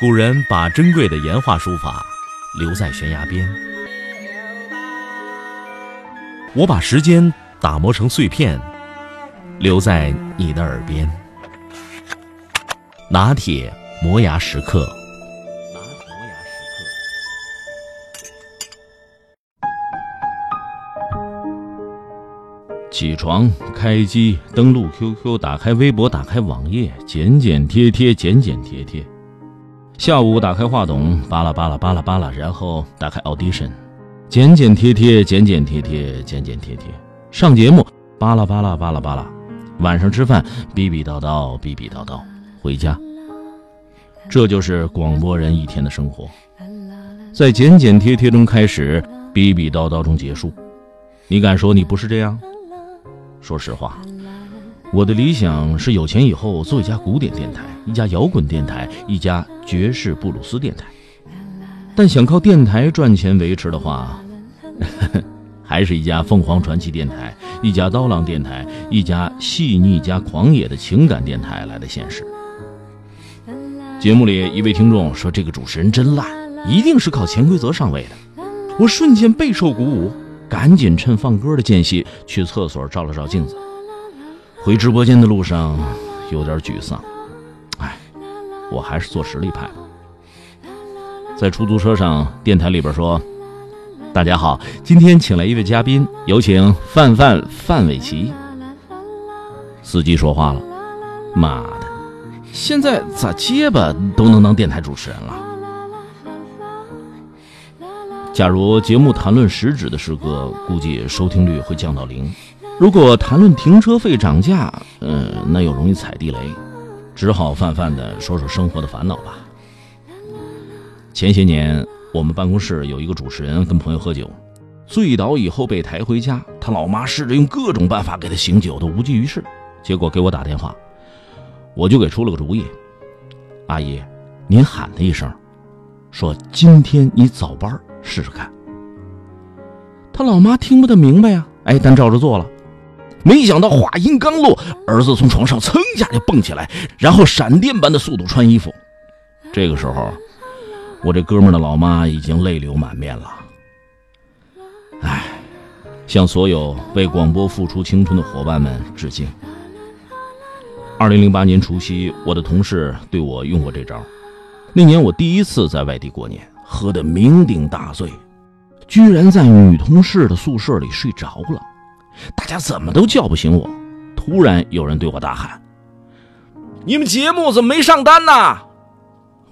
古人把珍贵的岩画书法留在悬崖边，我把时间打磨成碎片，留在你的耳边。拿铁磨牙时刻。起床，开机，登录 QQ，打开微博，打开网页，剪剪贴贴，剪剪贴贴。下午打开话筒，巴拉巴拉巴拉巴拉，然后打开 Audition，剪剪贴贴，剪剪贴贴，剪剪贴贴。上节目，巴拉巴拉巴拉巴拉。晚上吃饭，逼逼叨叨，逼逼叨叨。回家，这就是广播人一天的生活，在剪剪贴贴中开始，逼逼叨叨中结束。你敢说你不是这样？说实话，我的理想是有钱以后做一家古典电台，一家摇滚电台，一家爵士布鲁斯电台。但想靠电台赚钱维持的话，还是一家凤凰传奇电台，一家刀郎电台，一家细腻加狂野的情感电台来的现实。节目里一位听众说：“这个主持人真烂，一定是靠潜规则上位的。”我瞬间备受鼓舞。赶紧趁放歌的间隙去厕所照了照镜子，回直播间的路上有点沮丧。我还是做实力派吧。在出租车上，电台里边说：“大家好，今天请来一位嘉宾，有请范范范玮琪。”司机说话了：“妈的，现在咋结巴都能当电台主持人了？”假如节目谈论实指的诗歌，估计收听率会降到零。如果谈论停车费涨价，嗯，那又容易踩地雷，只好泛泛的说说生活的烦恼吧。前些年，我们办公室有一个主持人跟朋友喝酒，醉倒以后被抬回家，他老妈试着用各种办法给他醒酒，都无济于事。结果给我打电话，我就给出了个主意：阿姨，您喊他一声，说今天你早班。试试看，他老妈听不得明白呀，哎，但照着做了。没想到话音刚落，儿子从床上噌一下就蹦起来，然后闪电般的速度穿衣服。这个时候，我这哥们的老妈已经泪流满面了。哎，向所有为广播付出青春的伙伴们致敬。二零零八年除夕，我的同事对我用过这招。那年我第一次在外地过年。喝得酩酊大醉，居然在女同事的宿舍里睡着了。大家怎么都叫不醒我。突然有人对我大喊：“你们节目怎么没上单呢？”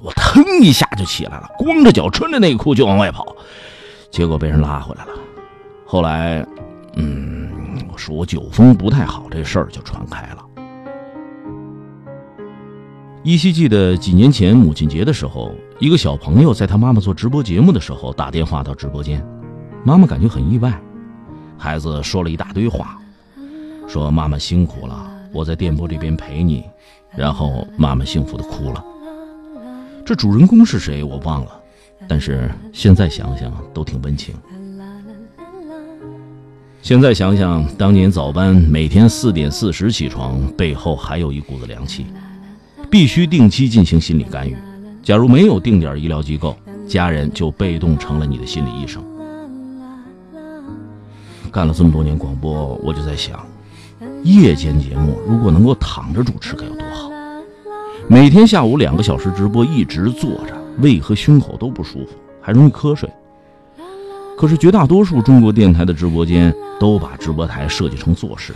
我腾一下就起来了，光着脚穿着内裤就往外跑，结果被人拉回来了。后来，嗯，我说我酒风不太好，这事儿就传开了。依稀记得几年前母亲节的时候，一个小朋友在他妈妈做直播节目的时候打电话到直播间，妈妈感觉很意外。孩子说了一大堆话，说妈妈辛苦了，我在电波这边陪你。然后妈妈幸福的哭了。这主人公是谁我忘了，但是现在想想都挺温情。现在想想，当年早班每天四点四十起床，背后还有一股子凉气。必须定期进行心理干预。假如没有定点医疗机构，家人就被动成了你的心理医生。干了这么多年广播，我就在想，夜间节目如果能够躺着主持该有多好。每天下午两个小时直播，一直坐着，胃和胸口都不舒服，还容易瞌睡。可是绝大多数中国电台的直播间都把直播台设计成坐式，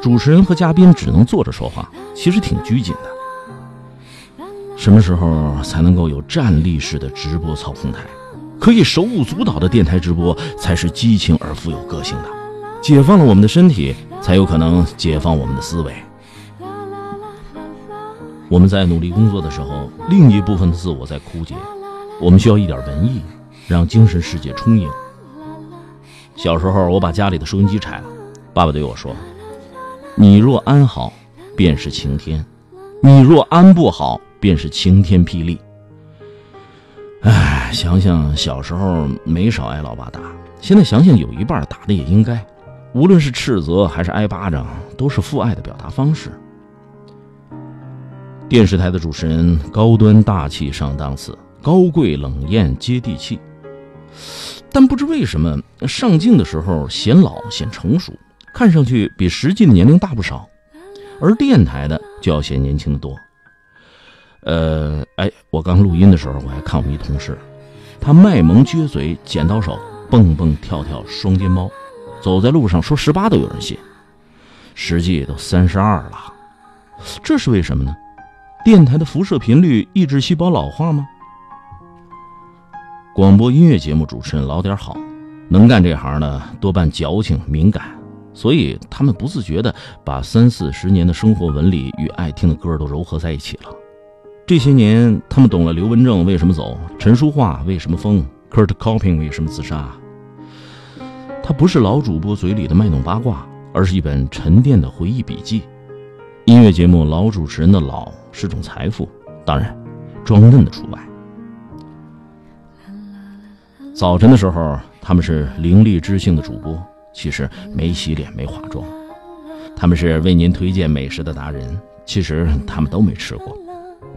主持人和嘉宾只能坐着说话，其实挺拘谨的。什么时候才能够有站立式的直播操控台？可以手舞足蹈的电台直播才是激情而富有个性的。解放了我们的身体，才有可能解放我们的思维。我们在努力工作的时候，另一部分的自我在枯竭。我们需要一点文艺，让精神世界充盈。小时候，我把家里的收音机拆了，爸爸对我说：“你若安好，便是晴天；你若安不好。”便是晴天霹雳。哎，想想小时候没少挨老爸打，现在想想有一半打的也应该。无论是斥责还是挨巴掌，都是父爱的表达方式。电视台的主持人高端大气上档次，高贵冷艳接地气。但不知为什么，上镜的时候显老显成熟，看上去比实际的年龄大不少，而电台的就要显年轻的多。呃，哎，我刚录音的时候，我还看我们一同事，他卖萌撅嘴，剪刀手，蹦蹦跳跳，双肩包，走在路上说十八都有人信，实际都三十二了，这是为什么呢？电台的辐射频率抑制细胞老化吗？广播音乐节目主持人老点好，能干这行的多半矫情敏感，所以他们不自觉地把三四十年的生活纹理与爱听的歌都糅合在一起了。这些年，他们懂了刘文正为什么走，陈淑桦为什么疯，Kurt Cobain 为什么自杀。他不是老主播嘴里的卖弄八卦，而是一本沉淀的回忆笔记。音乐节目老主持人的老是种财富，当然，装嫩的除外。早晨的时候，他们是伶俐知性的主播，其实没洗脸没化妆；他们是为您推荐美食的达人，其实他们都没吃过。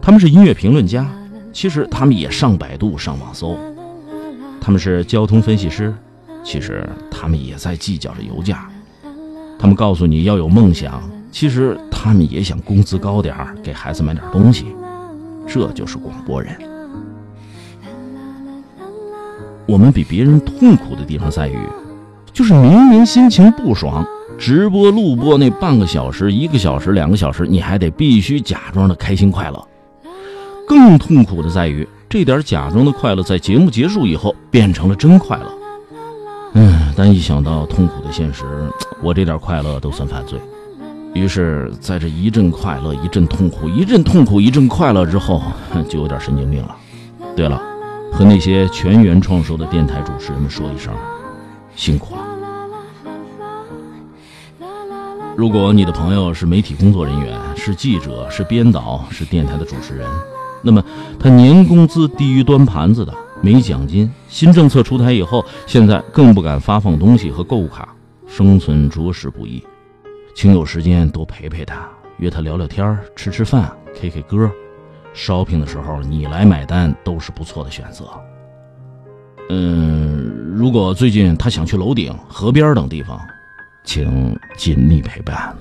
他们是音乐评论家，其实他们也上百度上网搜；他们是交通分析师，其实他们也在计较着油价；他们告诉你要有梦想，其实他们也想工资高点，给孩子买点东西。这就是广播人。我们比别人痛苦的地方在于，就是明明心情不爽，直播录播那半个小时、一个小时、两个小时，你还得必须假装的开心快乐。更痛苦的在于，这点假装的快乐在节目结束以后变成了真快乐。嗯，但一想到痛苦的现实，我这点快乐都算犯罪。于是，在这一阵快乐、一阵痛苦、一阵痛苦、一阵快乐之后，就有点神经病了。对了，和那些全员创收的电台主持人们说一声，辛苦了。如果你的朋友是媒体工作人员，是记者，是编导，是电台的主持人。那么，他年工资低于端盘子的，没奖金。新政策出台以后，现在更不敢发放东西和购物卡，生存着实不易。请有时间多陪陪他，约他聊聊天吃吃饭，K K 歌。shopping 的时候你来买单都是不错的选择。嗯，如果最近他想去楼顶、河边等地方，请尽力陪伴。